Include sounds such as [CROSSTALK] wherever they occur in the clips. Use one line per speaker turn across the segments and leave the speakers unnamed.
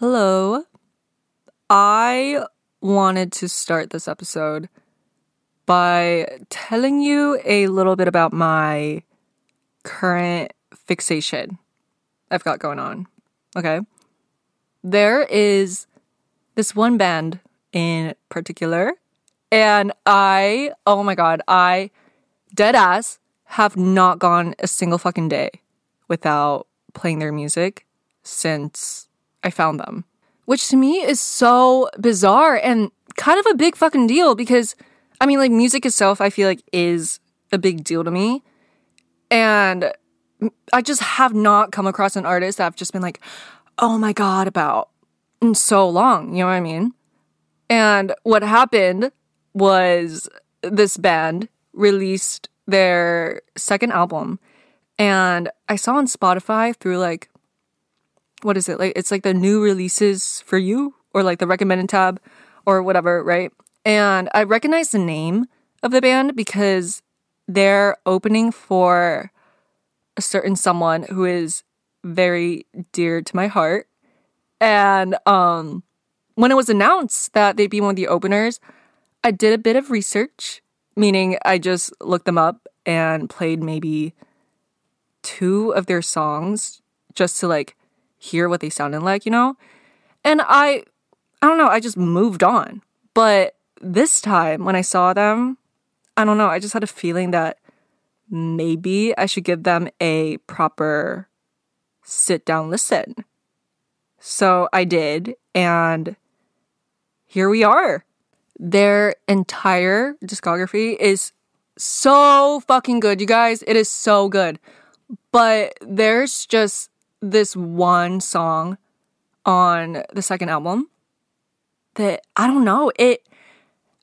Hello. I wanted to start this episode by telling you a little bit about my current fixation I've got going on. Okay. There is this one band in particular, and I, oh my God, I dead ass have not gone a single fucking day without playing their music since I found them. Which to me is so bizarre and kind of a big fucking deal because I mean, like, music itself, I feel like is a big deal to me. And I just have not come across an artist that I've just been like, oh my God, about in so long. You know what I mean? And what happened was this band released their second album. And I saw on Spotify through like, what is it? Like, it's like the new releases for you or like the recommended tab or whatever, right? And I recognize the name of the band because they're opening for a certain someone who is very dear to my heart. And um, when it was announced that they'd be one of the openers, I did a bit of research, meaning I just looked them up and played maybe two of their songs just to like hear what they sounded like, you know? And I I don't know, I just moved on. But this time when I saw them, I don't know, I just had a feeling that maybe I should give them a proper sit down listen. So I did, and here we are. Their entire discography is so fucking good, you guys. It is so good. But there's just this one song on the second album that I don't know, it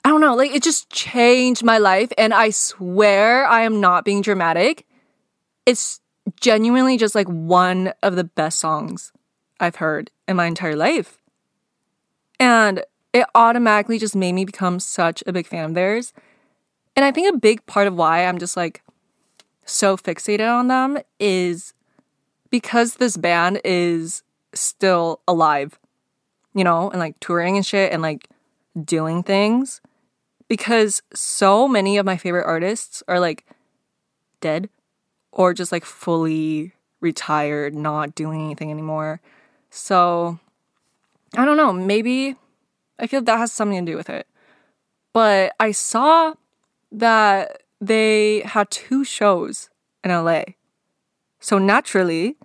I don't know, like it just changed my life and I swear I am not being dramatic. It's genuinely just like one of the best songs I've heard in my entire life. And it automatically just made me become such a big fan of theirs. And I think a big part of why I'm just like so fixated on them is because this band is still alive, you know, and like touring and shit and like doing things. Because so many of my favorite artists are like dead or just like fully retired, not doing anything anymore. So I don't know, maybe I feel that has something to do with it. But I saw that they had two shows in LA. So naturally,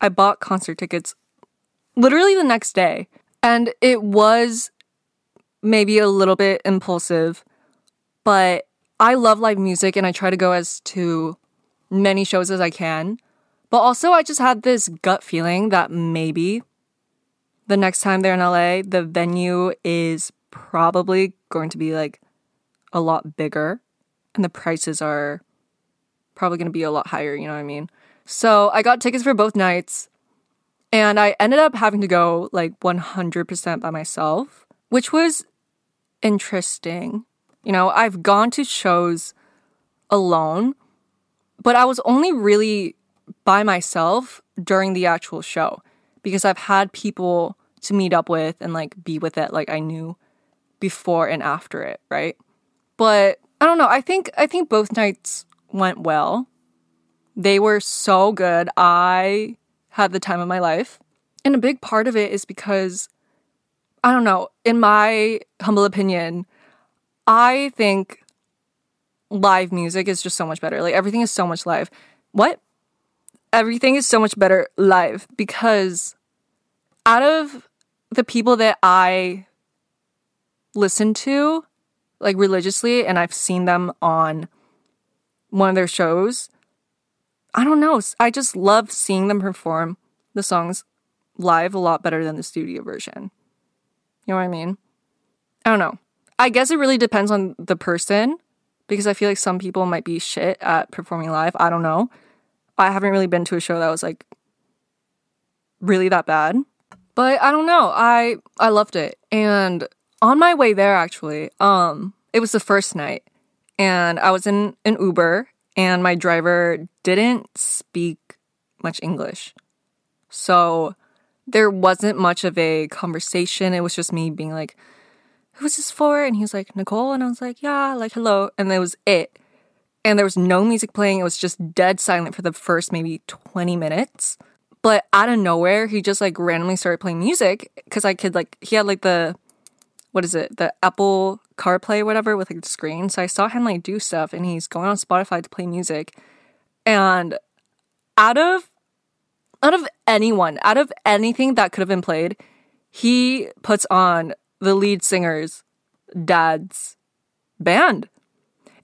I bought concert tickets literally the next day. And it was maybe a little bit impulsive, but I love live music and I try to go as to many shows as I can. But also, I just had this gut feeling that maybe the next time they're in LA, the venue is probably going to be like a lot bigger and the prices are probably going to be a lot higher, you know what I mean? So I got tickets for both nights and I ended up having to go like 100% by myself, which was interesting. You know, I've gone to shows alone, but I was only really by myself during the actual show because I've had people to meet up with and like be with it like I knew before and after it, right? But I don't know. I think I think both nights went well. They were so good. I had the time of my life. And a big part of it is because I don't know, in my humble opinion, I think live music is just so much better. Like everything is so much live. What? Everything is so much better live because out of the people that I listen to, like religiously, and I've seen them on one of their shows, I don't know. I just love seeing them perform the songs live a lot better than the studio version. You know what I mean? I don't know. I guess it really depends on the person because I feel like some people might be shit at performing live. I don't know. I haven't really been to a show that was like really that bad. But I don't know. I I loved it. And on my way there actually, um it was the first night and I was in an Uber and my driver didn't speak much English. So there wasn't much of a conversation. It was just me being like, who's this for? And he was like, Nicole. And I was like, yeah, like, hello. And that was it. And there was no music playing. It was just dead silent for the first maybe 20 minutes. But out of nowhere, he just like randomly started playing music because I could like, he had like the, what is it, the Apple CarPlay, whatever, with like the screen. So I saw like do stuff and he's going on Spotify to play music. And out of out of anyone, out of anything that could have been played, he puts on the lead singer's dad's band.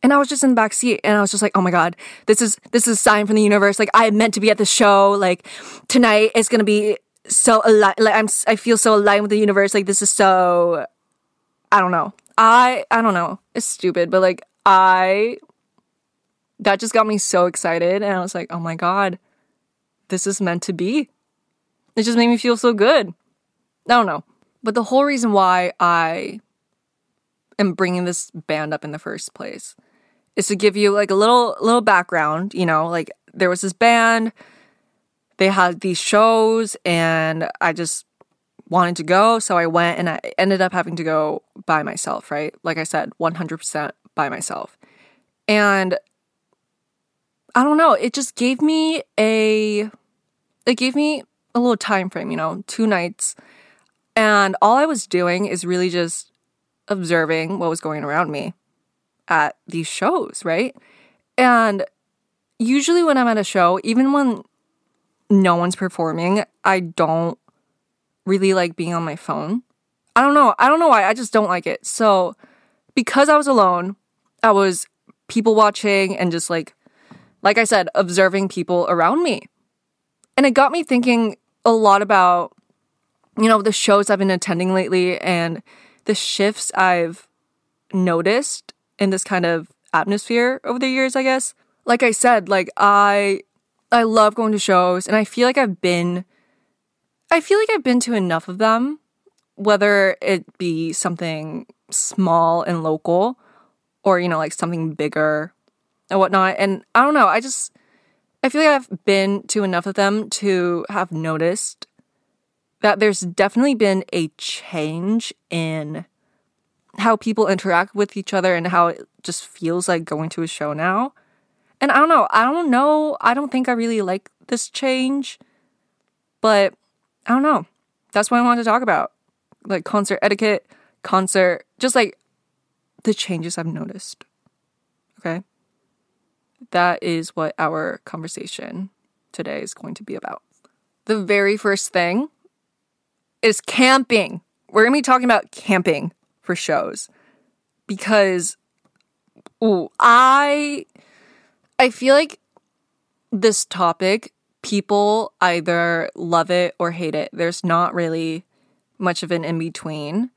And I was just in the back seat and I was just like, oh my God, this is this is a sign from the universe. Like I meant to be at the show. Like tonight is gonna be so alive like I'm I feel so aligned with the universe. Like this is so I don't know. I I don't know. It's stupid, but like I that just got me so excited and I was like, oh my God, this is meant to be. It just made me feel so good. I don't know. But the whole reason why I am bringing this band up in the first place is to give you like a little little background, you know, like there was this band, they had these shows and I just wanted to go, so I went and I ended up having to go by myself, right? Like I said, 100% by myself. And I don't know, it just gave me a it gave me a little time frame, you know, two nights. And all I was doing is really just observing what was going around me at these shows, right? And usually when I'm at a show, even when no one's performing, I don't really like being on my phone. I don't know. I don't know why. I just don't like it. So, because I was alone, I was people watching and just like, like I said, observing people around me. And it got me thinking a lot about, you know, the shows I've been attending lately and the shifts I've noticed in this kind of atmosphere over the years, I guess. Like I said, like I I love going to shows and I feel like I've been I feel like I've been to enough of them, whether it be something small and local or, you know, like something bigger and whatnot. And I don't know, I just I feel like I've been to enough of them to have noticed that there's definitely been a change in how people interact with each other and how it just feels like going to a show now. And I don't know, I don't know, I don't think I really like this change, but I don't know. That's what I wanted to talk about. Like concert etiquette, concert, just like the changes I've noticed. Okay? that is what our conversation today is going to be about. The very first thing is camping. We're going to be talking about camping for shows because ooh, I I feel like this topic people either love it or hate it. There's not really much of an in between.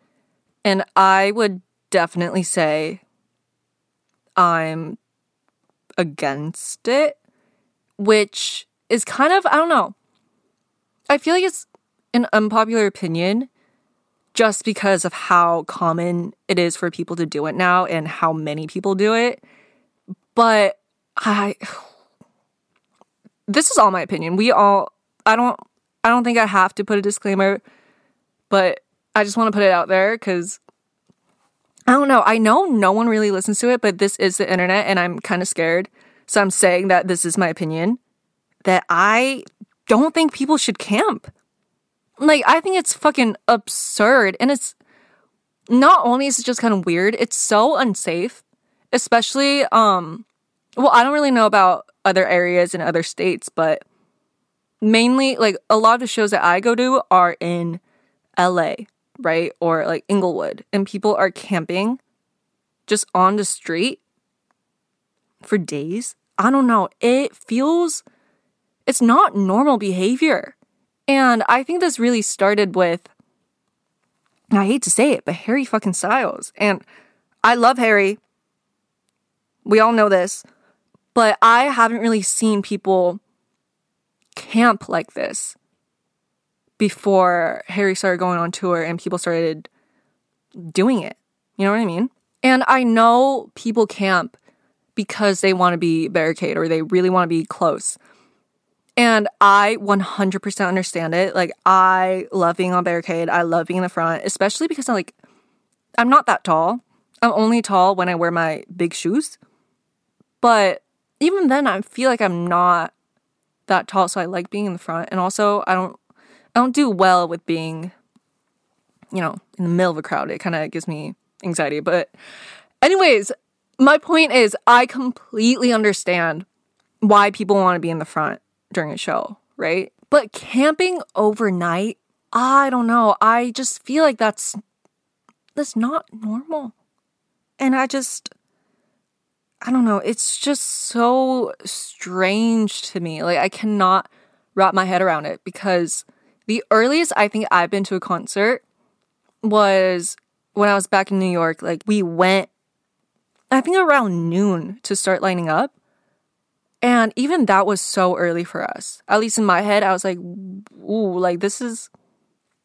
And I would definitely say I'm against it, which is kind of, I don't know. I feel like it's an unpopular opinion just because of how common it is for people to do it now and how many people do it. But I this is all my opinion. We all I don't I don't think I have to put a disclaimer, but I just want to put it out there cuz I don't know. I know no one really listens to it, but this is the internet and I'm kind of scared. So I'm saying that this is my opinion that I don't think people should camp. Like, I think it's fucking absurd. And it's not only is it just kind of weird, it's so unsafe, especially, um, well, I don't really know about other areas in other states, but mainly, like, a lot of the shows that I go to are in LA right? Or like Inglewood, and people are camping just on the street for days. I don't know. It feels, it's not normal behavior. And I think this really started with, I hate to say it, but Harry fucking Styles. And I love Harry. We all know this. But I haven't really seen people camp like this before Harry started going on tour and people started doing it. You know what I mean? And I know people camp because they want to be barricade or they really want to be close. And I 100% understand it. Like, I love being on barricade. I love being in the front, especially because I'm like, I'm not that tall. I'm only tall when I wear my big shoes. But even then, I feel like I'm not that tall. So I like being in the front. And also, I don't, I don't do well with being, you know, in the middle of a crowd. It kind of gives me anxiety. But, anyways, my point is, I completely understand why people want to be in the front during a show, right? But camping overnight, I don't know. I just feel like that's that's not normal. And I just I don't know, it's just so strange to me. Like I cannot wrap my head around it because the earliest I think I've been to a concert was when I was back in New York. Like we went I think around noon to start lining up. And even that was so early for us. At least in my head, I was like, ooh, like this is,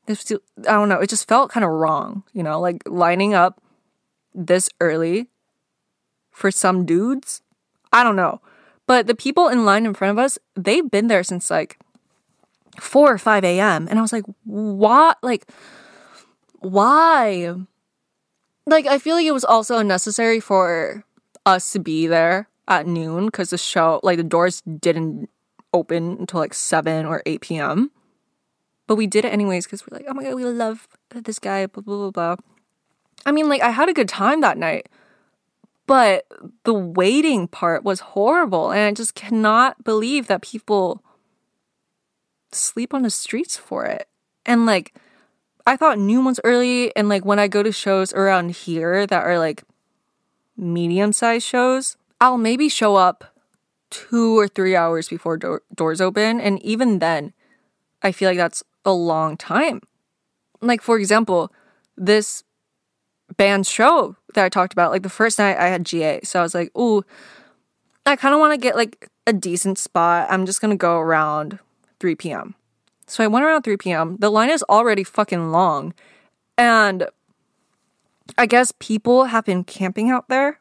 this, I don't know. It just felt kind of wrong, you know, like lining up this early for some dudes. I don't know. But the people in line in front of us, they've been there since like 4 or 5 a.m. And I was like, what? Like, why? Like, I feel like it was also unnecessary for us to be there at noon because the show, like the doors didn't open until like 7 or 8 p.m. But we did it anyways because we're like, oh my god, we love this guy, blah, blah, blah, blah. I mean, like, I had a good time that night, but the waiting part was horrible. And I just cannot believe that people sleep on the streets for it. And like, I thought new was early. And like, when I go to shows around here that are like medium sized shows, I'll maybe show up two or three hours before do- doors open. And even then, I feel like that's a long time. Like, for example, this band show that I talked about, like the first night I had GA. So I was like, ooh, I kind of want to get like a decent spot. I'm just to go around 3 p.m. So I went around 3 p.m. The line is already fucking long. And I guess people have been camping out there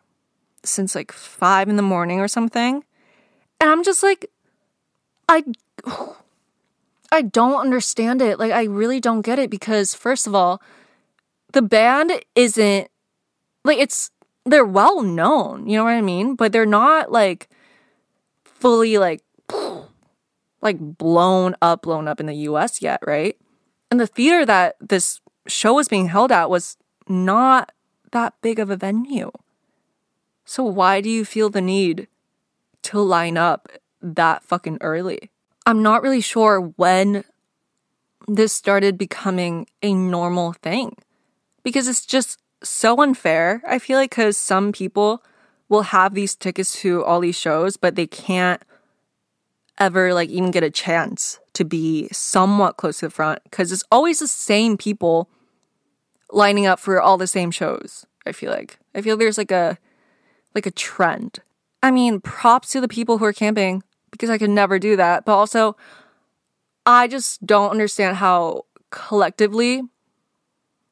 since like five in the morning or something. And I'm just like, I, [SIGHS] I don't understand it. Like, I really don't get it because, first of all, the band isn't like it's, they're well known, you know what I mean? But they're not like fully like, [SNIFFS] like blown up, blown up in the US yet, right? And the theater that this show was being held at was not that big of a venue. So why do you feel the need to line up that fucking early? I'm not really sure when this started becoming a normal thing because it's just so unfair. I feel like because some people will have these tickets to all these shows, but they can't ever like even get a chance to be somewhat close to the front because it's always the same people lining up for all the same shows. I feel like I feel there's like a like a trend. I mean, props to the people who are camping because I could never do that. But also, I just don't understand how collectively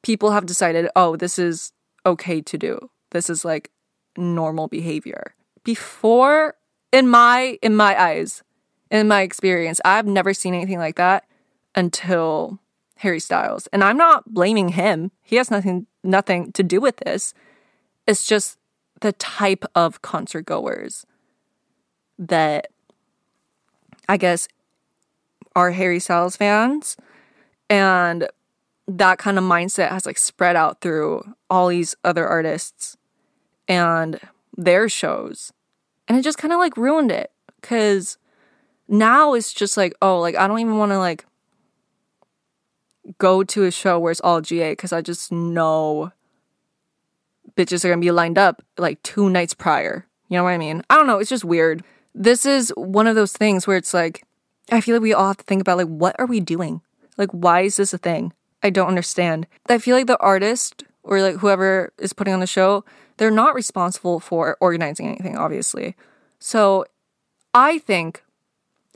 people have decided, oh, this is okay to do. This is like normal behavior. Before, in my in my eyes, in my experience, I've never seen anything like that until Harry Styles. And I'm not blaming him. He has nothing nothing to do with this. It's just the type of concert goers that I guess are Harry Styles fans. And that kind of mindset has like spread out through all these other artists and their shows. And it just kind of like ruined it because now it's just like, oh, like I don't even want to like go to a show where it's all GA because I just know bitches are gonna be lined up like two nights prior. You know what I mean? I don't know. It's just weird. This is one of those things where it's like, I feel like we all have to think about like, what are we doing? Like, why is this a thing? I don't understand. I feel like the artist or like whoever is putting on the show, they're not responsible for organizing anything, obviously. So I think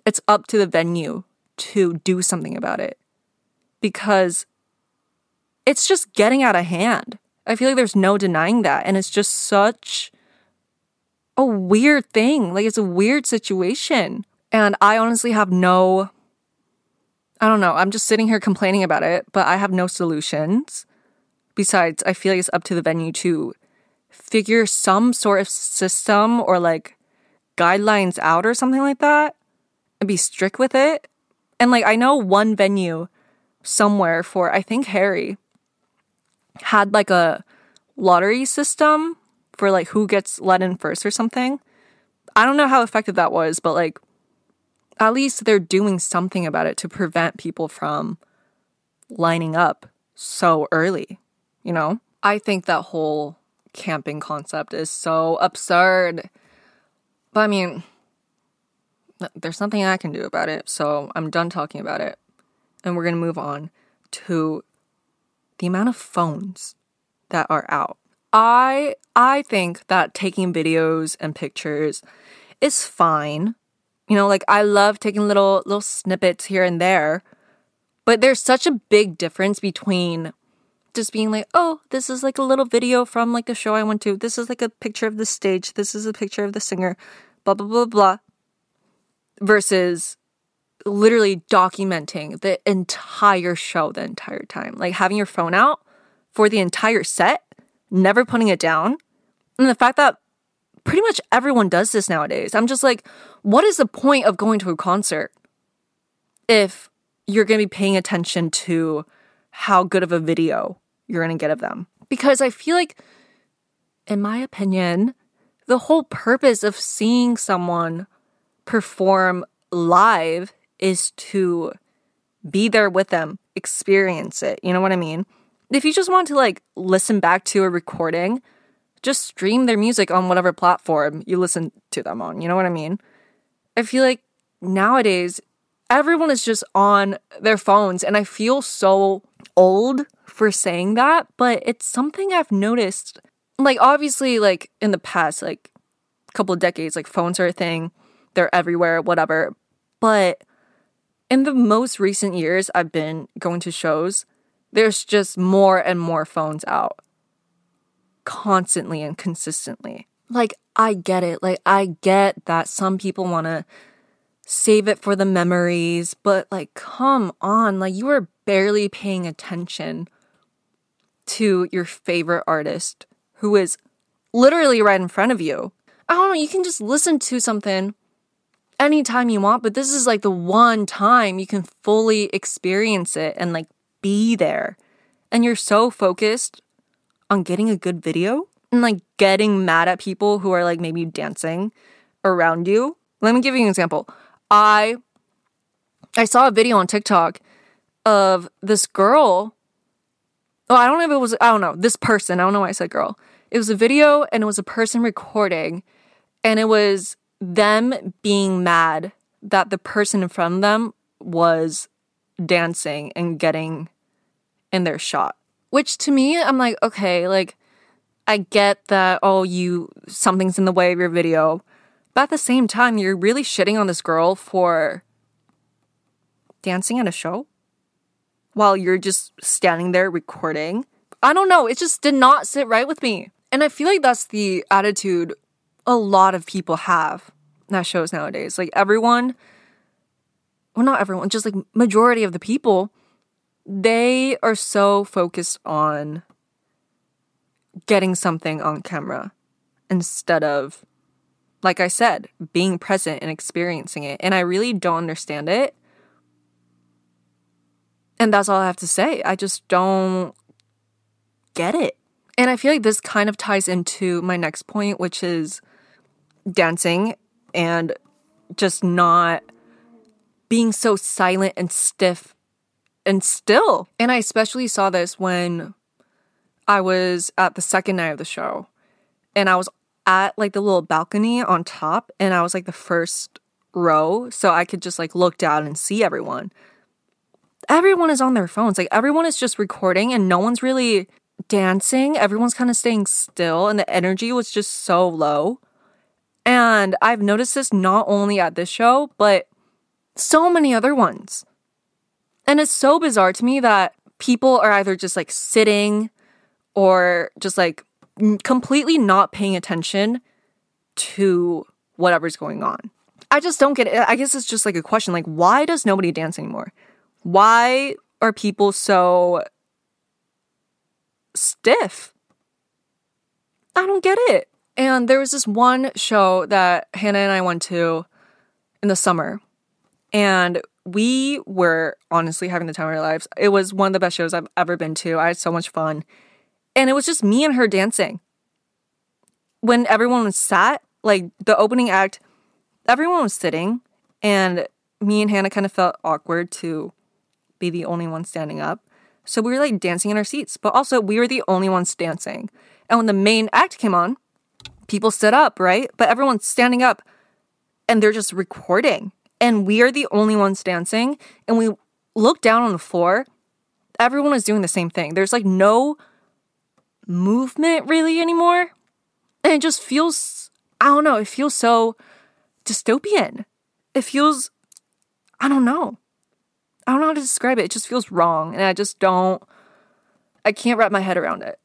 it's up to the venue to do something about it because it's just getting out of hand. I feel like there's no denying that. And it's just such a weird thing. Like, it's a weird situation. And I honestly have no, I don't know, I'm just sitting here complaining about it, but I have no solutions. Besides, I feel like it's up to the venue to figure some sort of system or like guidelines out or something like that and be strict with it. And like, I know one venue somewhere for, I think Harry had like a lottery system for like who gets let in first or something. I don't know how effective that was, but like at least they're doing something about it to prevent people from lining up so early, you know? I think that whole camping concept is so absurd. But I mean, there's nothing I can do about it, so I'm done talking about it. And we're going to move on to the amount of phones that are out. I I think that taking videos and pictures is fine. You know, like I love taking little little snippets here and there. But there's such a big difference between just being like, "Oh, this is like a little video from like a show I went to. This is like a picture of the stage. This is a picture of the singer." blah blah blah blah versus literally documenting the entire show the entire time. Like having your phone out for the entire set, never putting it down. And the fact that pretty much everyone does this nowadays. I'm just like, what is the point of going to a concert if you're going to be paying attention to how good of a video you're going to get of them? Because I feel like, in my opinion, the whole purpose of seeing someone perform live is to be there with them, experience it. You know what I mean? If you just want to like listen back to a recording, just stream their music on whatever platform you listen to them on. You know what I mean? I feel like nowadays everyone is just on their phones and I feel so old for saying that, but it's something I've noticed. Like obviously like in the past like couple of decades like phones are a thing. They're everywhere, whatever. But in the most recent years I've been going to shows, there's just more and more phones out constantly and consistently. Like, I get it. Like, I get that some people want to save it for the memories, but like, come on. Like, you are barely paying attention to your favorite artist who is literally right in front of you. I don't know, you can just listen to something anytime you want, but this is like the one time you can fully experience it and like be there. And you're so focused on getting a good video and like getting mad at people who are like maybe dancing around you. Let me give you an example. I I saw a video on TikTok of this girl. Oh, I don't know if it was I don't know, this person. I don't know why I said girl. It was a video and it was a person recording and it was them being mad that the person in front of them was dancing and getting in their shot. Which to me, I'm like, okay, like, I get that, oh, you, something's in the way of your video. But at the same time, you're really shitting on this girl for dancing at a show while you're just standing there recording. I don't know. It just did not sit right with me. And I feel like that's the attitude a lot of people have that shows nowadays. Like everyone, well, not everyone, just like majority of the people, they are so focused on getting something on camera instead of, like I said, being present and experiencing it. And I really don't understand it. And that's all I have to say. I just don't get it. And I feel like this kind of ties into my next point, which is dancing and just not being so silent and stiff and still. And I especially saw this when I was at the second night of the show and I was at like the little balcony on top and I was like the first row so I could just like look down and see everyone. Everyone is on their phones. Like everyone is just recording and no one's really dancing. Everyone's kind of staying still and the energy was just so low. And I've noticed this not only at this show, but so many other ones. And it's so bizarre to me that people are either just like sitting or just like completely not paying attention to whatever's going on. I just don't get it. I guess it's just like a question like, why does nobody dance anymore? Why are people so stiff? I don't get it. And there was this one show that Hannah and I went to in the summer. And we were honestly having the time of our lives. It was one of the best shows I've ever been to. I had so much fun. And it was just me and her dancing. When everyone was sat, like the opening act, everyone was sitting, and me and Hannah kind of felt awkward to be the only one standing up. So we were like dancing in our seats, but also we were the only ones dancing. And when the main act came on, people stood up, right? But everyone's standing up and they're just recording. And we are the only ones dancing. And we look down on the floor. Everyone is doing the same thing. There's like no movement really anymore. And it just feels, I don't know, it feels so dystopian. It feels, I don't know. I don't know how to describe it. It just feels wrong. And I just don't, I can't wrap my head around it.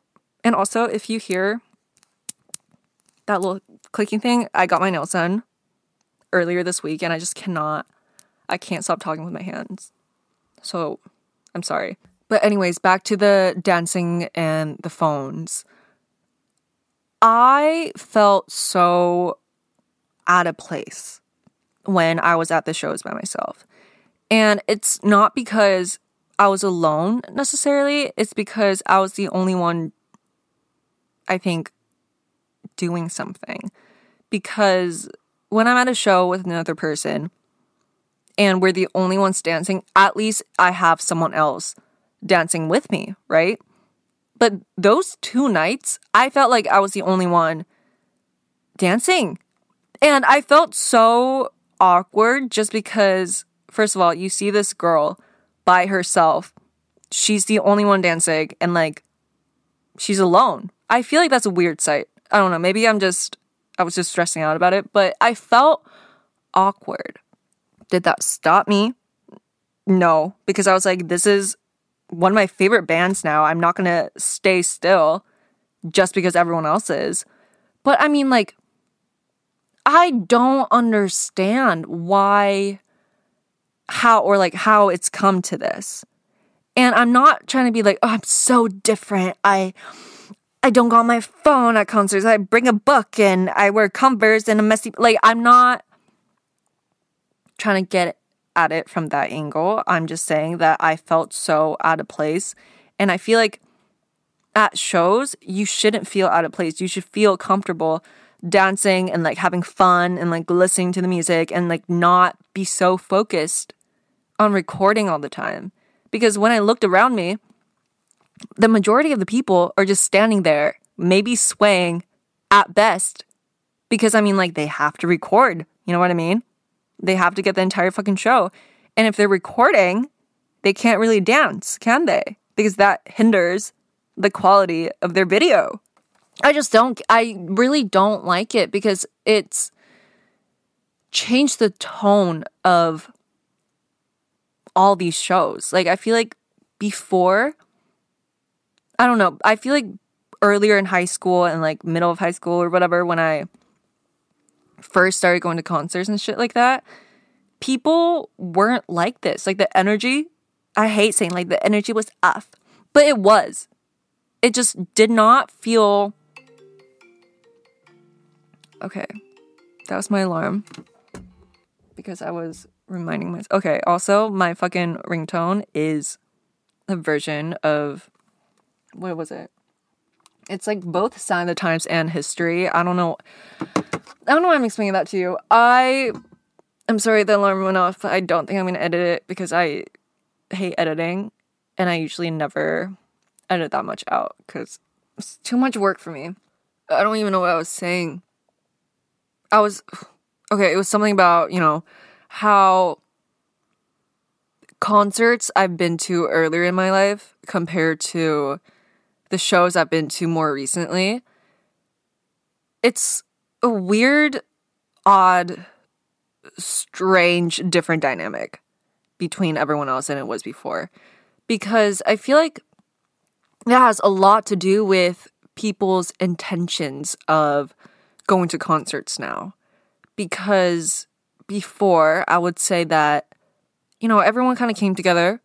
And also, if you hear that little clicking thing, I got my nails done earlier this week and I just cannot, I can't stop talking with my hands. So I'm sorry. But, anyways, back to the dancing and the phones. I felt so out of place when I was at the shows by myself. And it's not because I was alone necessarily, it's because I was the only one, I think, doing something. Because when I'm at a show with another person and we're the only ones dancing, at least I have someone else dancing with me, right? But those two nights, I felt like I was the only one dancing. And I felt so awkward just because, first of all, you see this girl by herself. She's the only one dancing and like she's alone. I feel like that's a weird sight. I don't know. Maybe I'm just, I was just stressing out about it, but I felt awkward. Did that stop me? No, because I was like, this is one of my favorite bands now. I'm not to stay still just because everyone else is. But I mean, like, I don't understand why, how, or like how it's come to this. And I'm not trying to be like, oh, I'm so different. I, I don't go on my phone at concerts. I bring a book and I wear Converse and a messy. Like, I'm not trying to get at it from that angle. I'm just saying that I felt so out of place. And I feel like at shows, you shouldn't feel out of place. You should feel comfortable dancing and like having fun and like listening to the music and like not be so focused on recording all the time. Because when I looked around me, the majority of the people are just standing there, maybe swaying at best. Because I mean, like, they have to record. You know what I mean? They have to get the entire fucking show. And if they're recording, they can't really dance, can they? Because that hinders the quality of their video. I just don't, I really don't like it because it's changed the tone of all these shows. Like, I feel like before, I don't know. I feel like earlier in high school and like middle of high school or whatever, when I first started going to concerts and shit like that, people weren't like this. Like the energy, I hate saying like the energy was off, but it was. It just did not feel. Okay, that was my alarm because I was reminding myself. Okay, also, my fucking ringtone is a version of what was it? It's like both Sign of the Times and History. I don't know. I don't know why I'm explaining that to you. I am sorry the alarm went off. I don't think I'm gonna edit it because I hate editing, and I usually never edit that much out because it's too much work for me. I don't even know what I was saying. I was [SIGHS] okay. It was something about you know how concerts I've been to earlier in my life compared to the shows I've been to more recently, it's a weird, odd, strange, different dynamic between everyone else than it was before. Because I feel like that has a lot to do with people's intentions of going to concerts now. Because before, I would say that, you know, everyone kind of came together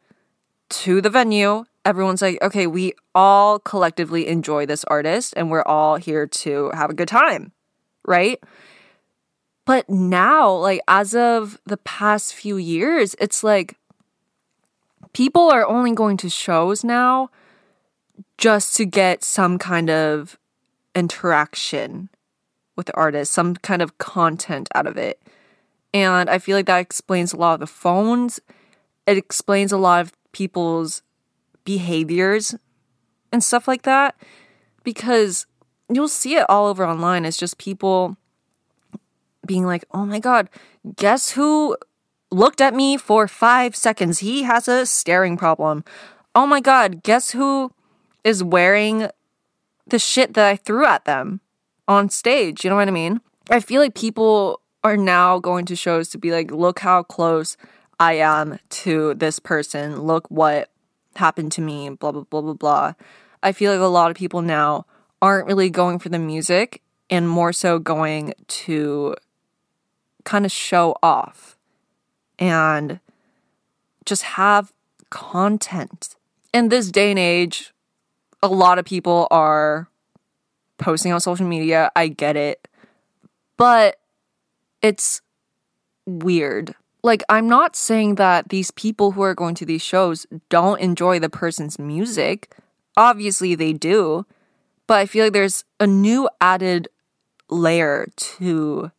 to the venue. Everyone's like, okay, we all collectively enjoy this artist and we're all here to have a good time, right? But now, like, as of the past few years, it's like people are only going to shows now just to get some kind of interaction with the artist, some kind of content out of it. And I feel like that explains a lot of the phones. It explains a lot of people's behaviors and stuff like that because you'll see it all over online. It's just people being like, oh my God, guess who looked at me for five seconds? He has a staring problem. Oh my God, guess who is wearing the shit that I threw at them on stage? You know what I mean? I feel like people are now going to shows to be like, look how close I am to this person. Look what happened to me, blah, blah, blah, blah, blah. I feel like a lot of people now aren't really going for the music and more so going to kind of show off and just have content. In this day and age, a lot of people are posting on social media. I get it. But it's weird. Like, I'm not saying that these people who are going to these shows don't enjoy the person's music. Obviously, they do. But I feel like there's a new added layer to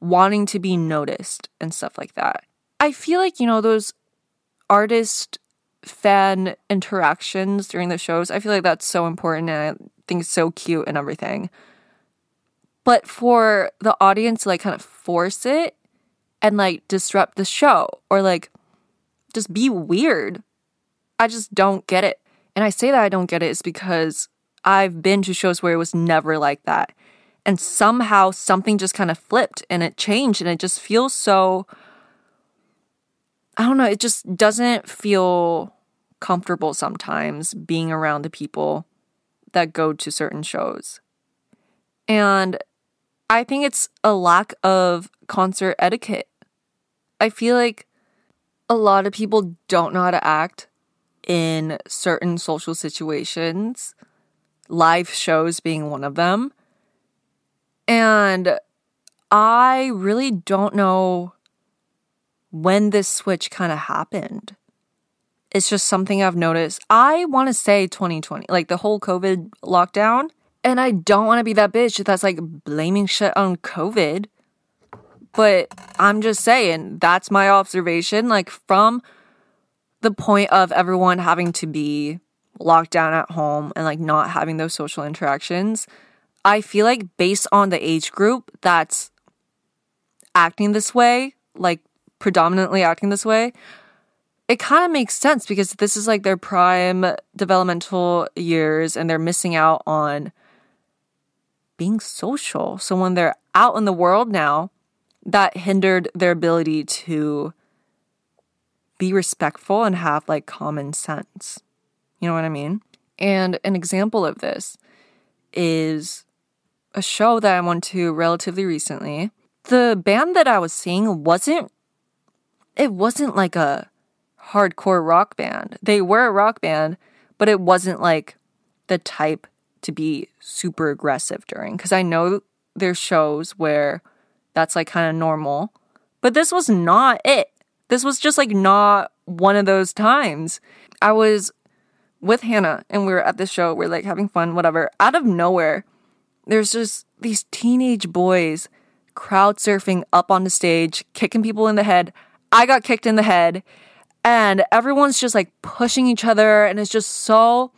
wanting to be noticed and stuff like that. I feel like, you know, those artist fan interactions during the shows, I feel like that's so important and I think it's so cute and everything. But for the audience to like kind of force it and like disrupt the show or like just be weird, I just don't get it. And I say that I don't get it is because I've been to shows where it was never like that. And somehow something just kind of flipped and it changed and it just feels so I don't know, it just doesn't feel comfortable sometimes being around the people that go to certain shows. And I think it's a lack of concert etiquette. I feel like a lot of people don't know how to act in certain social situations, live shows being one of them. And I really don't know when this switch kind of happened. It's just something I've noticed. I want to say 2020, like the whole COVID lockdown. And I don't want to be that bitch that's like blaming shit on COVID. But I'm just saying, that's my observation. Like, from the point of everyone having to be locked down at home and like not having those social interactions, I feel like based on the age group that's acting this way, like predominantly acting this way, it kind of makes sense because this is like their prime developmental years and they're missing out on being social. So when they're out in the world now, that hindered their ability to be respectful and have like common sense. You know what I mean? And an example of this is a show that I went to relatively recently. The band that I was seeing wasn't it wasn't like a hardcore rock band. They were a rock band, but it wasn't like the type to be super aggressive during cuz I know there's shows where that's like kind of normal, but this was not it. This was just like not one of those times. I was with Hannah and we were at the show, we are like having fun, whatever. Out of nowhere, there's just these teenage boys crowd surfing up on the stage, kicking people in the head. I got kicked in the head, and everyone's just like pushing each other, and it's just so.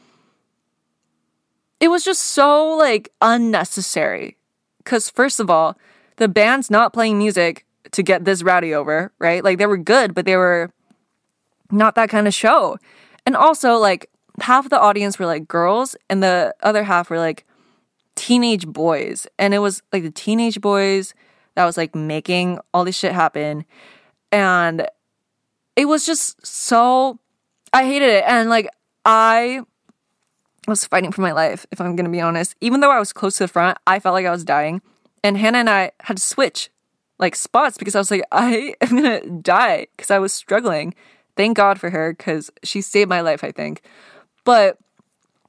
It was just so like unnecessary. Because, first of all, the band's not playing music to get this rowdy over, right? Like, they were good, but they were not that kind of show. And also, like, half of the audience were like girls, and the other half were like teenage boys. And it was like the teenage boys that was like making all this shit happen. And it was just so, I hated it. And like, I was fighting for my life, if I'm gonna be honest. Even though I was close to the front, I felt like I was dying. And Hannah and I had to switch like spots because I was like, I am gonna die because I was struggling. Thank God for her because she saved my life, I think. But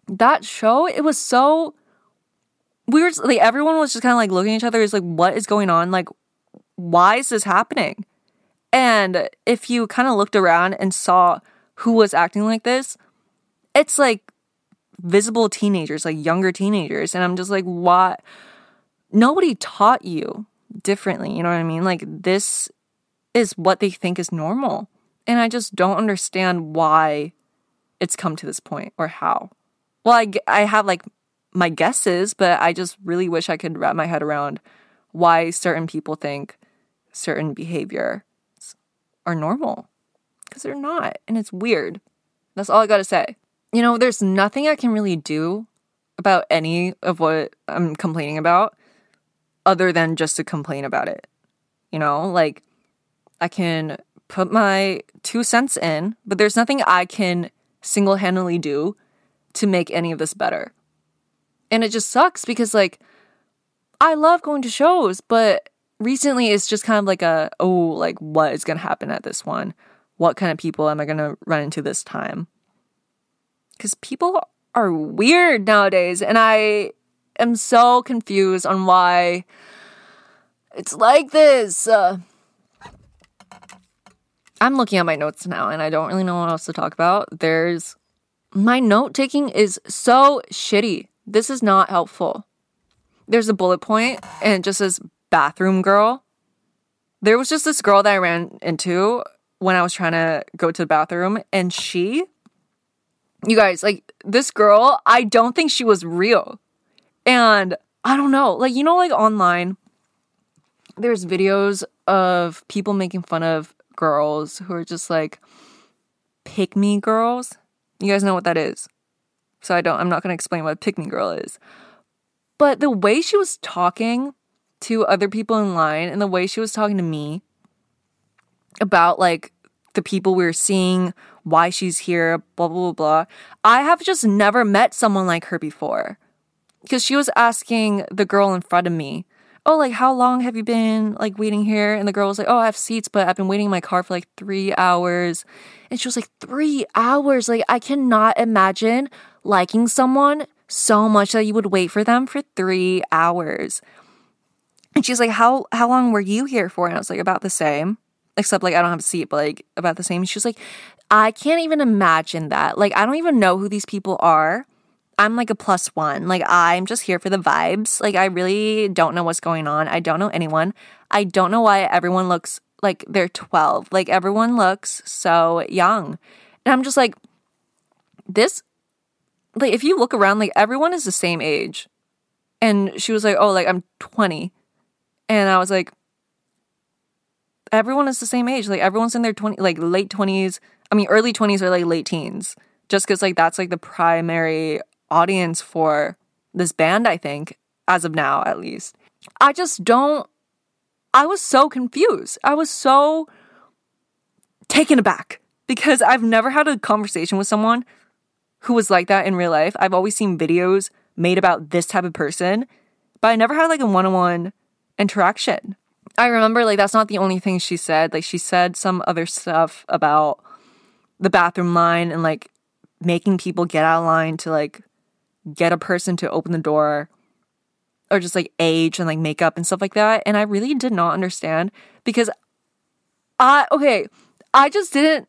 that show, it was so weird. Like everyone was just kind of like looking at each other, is like, what is going on? Like, why is this happening? And if you kind of looked around and saw who was acting like this, it's like visible teenagers, like younger teenagers. And I'm just like, what? Nobody taught you differently. You know what I mean? Like, this is what they think is normal. And I just don't understand why it's come to this point or how. Well, I, I have like my guesses, but I just really wish I could wrap my head around why certain people think certain behavior are normal because they're not. And it's weird. That's all I got to say. You know, there's nothing I can really do about any of what I'm complaining about other than just to complain about it. You know, like I can put my two cents in, but there's nothing I can single handedly do to make any of this better. And it just sucks because, like, I love going to shows, but recently it's just kind of like a, oh, like, what is going to happen at this one? What kind of people am I going to run into this time? Because people are weird nowadays, and I am so confused on why it's like this. Uh, I'm looking at my notes now, and I don't really know what else to talk about. There's my note taking is so shitty. This is not helpful. There's a bullet point, and it just says bathroom girl. There was just this girl that I ran into when I was trying to go to the bathroom, and she, you guys, like this girl, I don't think she was real. And I don't know, like, you know, like online, there's videos of people making fun of girls who are just like pick me girls. You guys know what that is. So I don't I'm not going to explain what a pick me girl is. But the way she was talking to other people in line and the way she was talking to me about like the people we were seeing, why she's here, blah, blah, blah, blah. I have just never met someone like her before. Because she was asking the girl in front of me, Oh, like, how long have you been like waiting here? And the girl was like, Oh, I have seats, but I've been waiting in my car for like three hours. And she was like, Three hours? Like, I cannot imagine liking someone so much that you would wait for them for three hours. And she's like, How how long were you here for? And I was like, about the same except like I don't have a seat, but like about the same. She was like, I can't even imagine that. Like, I don't even know who these people are. I'm like a plus one. Like, I'm just here for the vibes. Like, I really don't know what's going on. I don't know anyone. I don't know why everyone looks like they're 12. Like, everyone looks so young. And I'm just like, this, like, if you look around, like, everyone is the same age. And she was like, oh, like, I'm 20. And I was like, everyone is the same age. Like everyone's in their 20 like late 20s. I mean early 20s or like late teens. Just cuz like that's like the primary audience for this band, I think, as of now at least. I just don't I was so confused. I was so taken aback because I've never had a conversation with someone who was like that in real life. I've always seen videos made about this type of person, but I never had like a one-on-one interaction. I remember like that's not the only thing she said. Like she said some other stuff about the bathroom line and like making people get out of line to like get a person to open the door or just like age and like makeup and stuff like that. And I really did not understand because I okay, I just didn't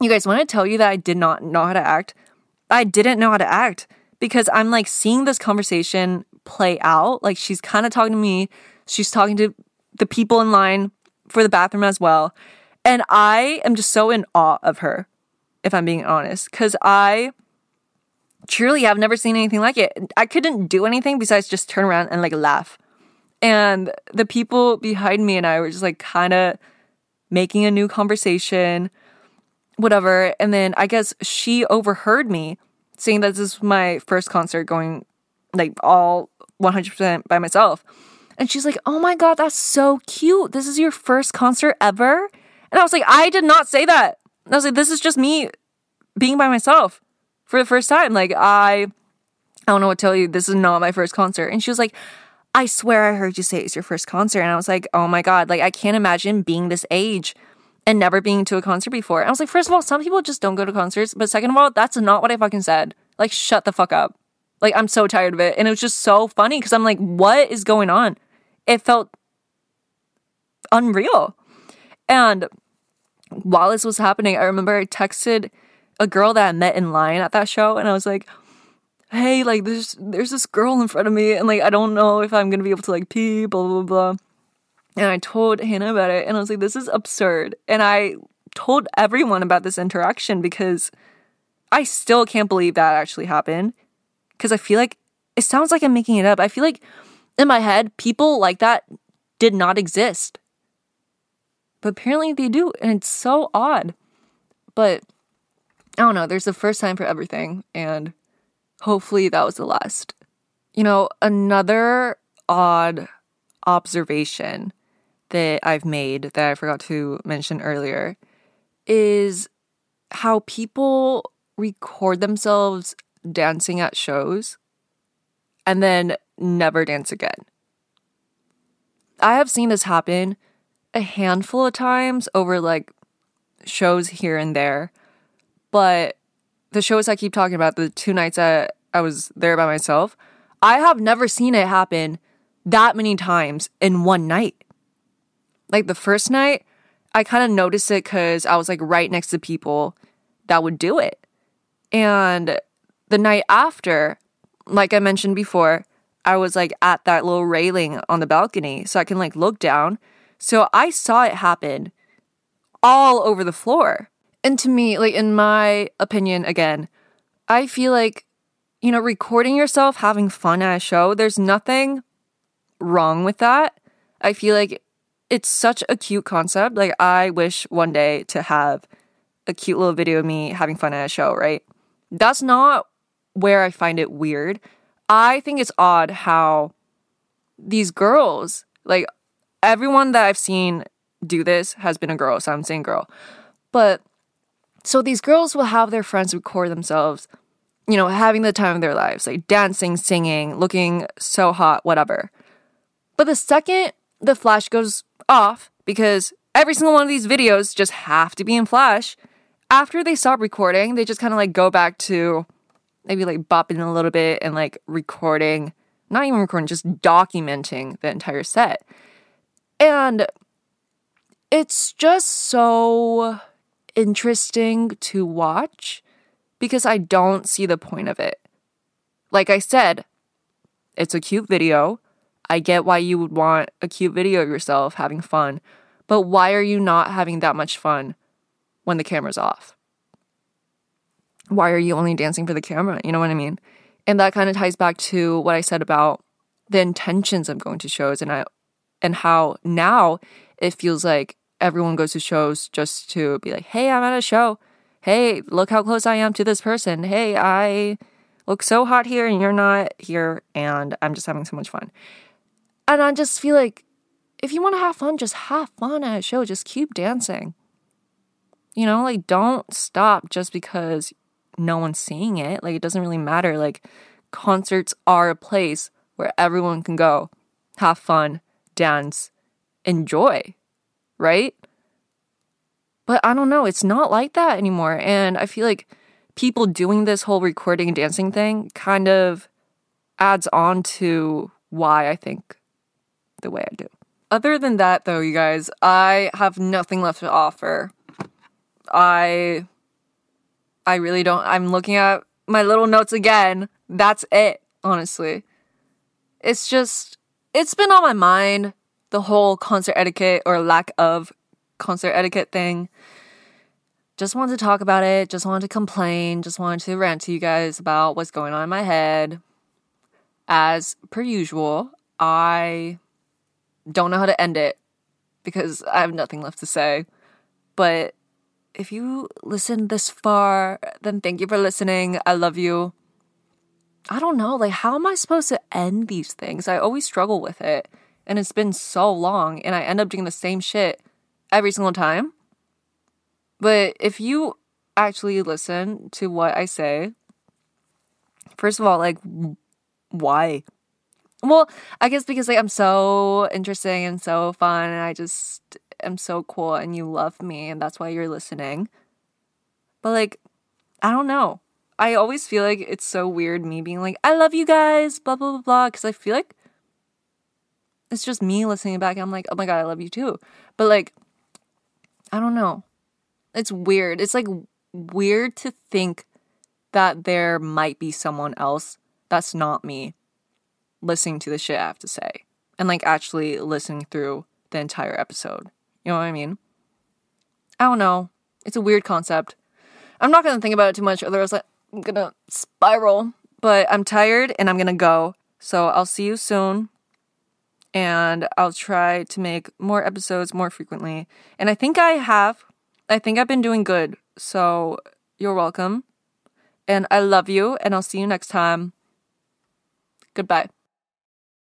you guys want to tell you that I did not know how to act? I didn't know how to act because I'm like seeing this conversation play out. Like she's kind of talking to me, she's talking to the people in line for the bathroom as well. And I am just so in awe of her, if I'm being honest, because I truly I have never seen anything like it. I couldn't do anything besides just turn around and like laugh. And the people behind me and I were just like kind of making a new conversation, whatever. And then I guess she overheard me saying that this is my first concert going like all 100% by myself. And she's like, Oh my God, that's so cute. This is your first concert ever? And I was like, I did not say that. I was like, This is just me being by myself for the first time. Like, I. I don't know what to tell you. This is not my first concert. And she was like, I swear I heard you say it's your first concert. And I was like, oh my God, like I can't imagine being this age and never being to a concert before. And I was like, first of all, some people just don't go to concerts. But second of all, that's not what I fucking said. Like, shut the fuck up. Like, I'm so tired of it. And it was just so funny because I'm like, what is going on? It felt unreal. And while this was happening, I remember I texted a girl that I met in line at that show, and I was like, "Hey, like there's there's this girl in front of me, and like I don't know if I'm gonna be able to like pee, blah blah blah." And I told Hannah about it, and I was like, "This is absurd." And I told everyone about this interaction because I still can't believe that actually happened. Because I feel like it sounds like I'm making it up. I feel like in my head, people like that did not exist. But apparently they do, and it's so odd. But I don't know, there's a first time for everything, and hopefully that was the last. You know, another odd observation that I've made that I forgot to mention earlier is how people record themselves dancing at shows and then never dance again. I have seen this happen a handful of times over like shows here and there. But the shows I keep talking about, the two nights that I was there by myself, I have never seen it happen that many times in one night. Like the first night, I kind of noticed it because I was like right next to people that would do it. And the night after, like I mentioned before, I was like at that little railing on the balcony so I can like look down so I saw it happen all over the floor. And to me, like in my opinion, again, I feel like, you know, recording yourself having fun at a show, there's nothing wrong with that. I feel like it's such a cute concept. Like, I wish one day to have a cute little video of me having fun at a show, right? That's not where I find it weird. I think it's odd how these girls, like everyone that I've seen do this has been a girl, so I'm saying girl. But so these girls will have their friends record themselves, you know, having the time of their lives, like dancing, singing, looking so hot, whatever. But the second the flash goes off, because every single one of these videos just have to be in flash, after they stop recording, they just kind of like go back to maybe like bopping a little bit and like recording, not even recording, just documenting the entire set. And it's just so interesting to watch because I don't see the point of it. Like I said, it's a cute video. I get why you would want a cute video of yourself having fun, but why are you not having that much fun when the camera's off? Why are you only dancing for the camera? You know what I mean? And that kind of ties back to what I said about the intentions of going to shows. And I and how now it feels like everyone goes to shows just to be like, hey, I'm at a show. Hey, look how close I am to this person. Hey, I look so hot here and you're not here and I'm just having so much fun. And I just feel like if you want to have fun, just have fun at a show. Just keep dancing. You know, like don't stop just because no one's seeing it. Like it doesn't really matter. Like concerts are a place where everyone can go, have fun, dance, enjoy, right? But I don't know, it's not like that anymore. And I feel like people doing this whole recording and dancing thing kind of adds on to why I think the way I do. Other than that, though, you guys, I have nothing left to offer. I I really don't I'm looking at my little notes again. That's it, honestly. It's just it's been on my mind the whole concert etiquette or lack of concert etiquette thing. Just wanted to talk about it, just wanted to complain, just wanted to rant to you guys about what's going on in my head. As per usual, I don't know how to end it because I have nothing left to say. But if you listened this far, then thank you for listening. I love you. I don't know, like, how am I supposed to end these things? I always struggle with it. And it's been so long, and I end up doing the same shit every single time. But if you actually listen to what I say, first of all, like, why? Well, I guess because like I'm so interesting and so fun and I just am so cool and you love me and that's why you're listening. But like I don't know. I always feel like it's so weird me being like, I love you guys, blah blah blah blah, because I feel like it's just me listening back. I'm like, oh my god, I love you too. But like, I don't know. It's weird. It's like weird to think that there might be someone else that's not me listening to the shit I have to say and like actually listening through the entire episode. You know what I mean? I don't know. It's a weird concept. I'm not gonna think about it too much, otherwise I'm gonna spiral. But I'm tired and I'm gonna go. So I'll see you soon. And I'll try to make more episodes more frequently. And I think I have. I think I've been doing good. So you're welcome. And I love you, and I'll see you next time. Goodbye.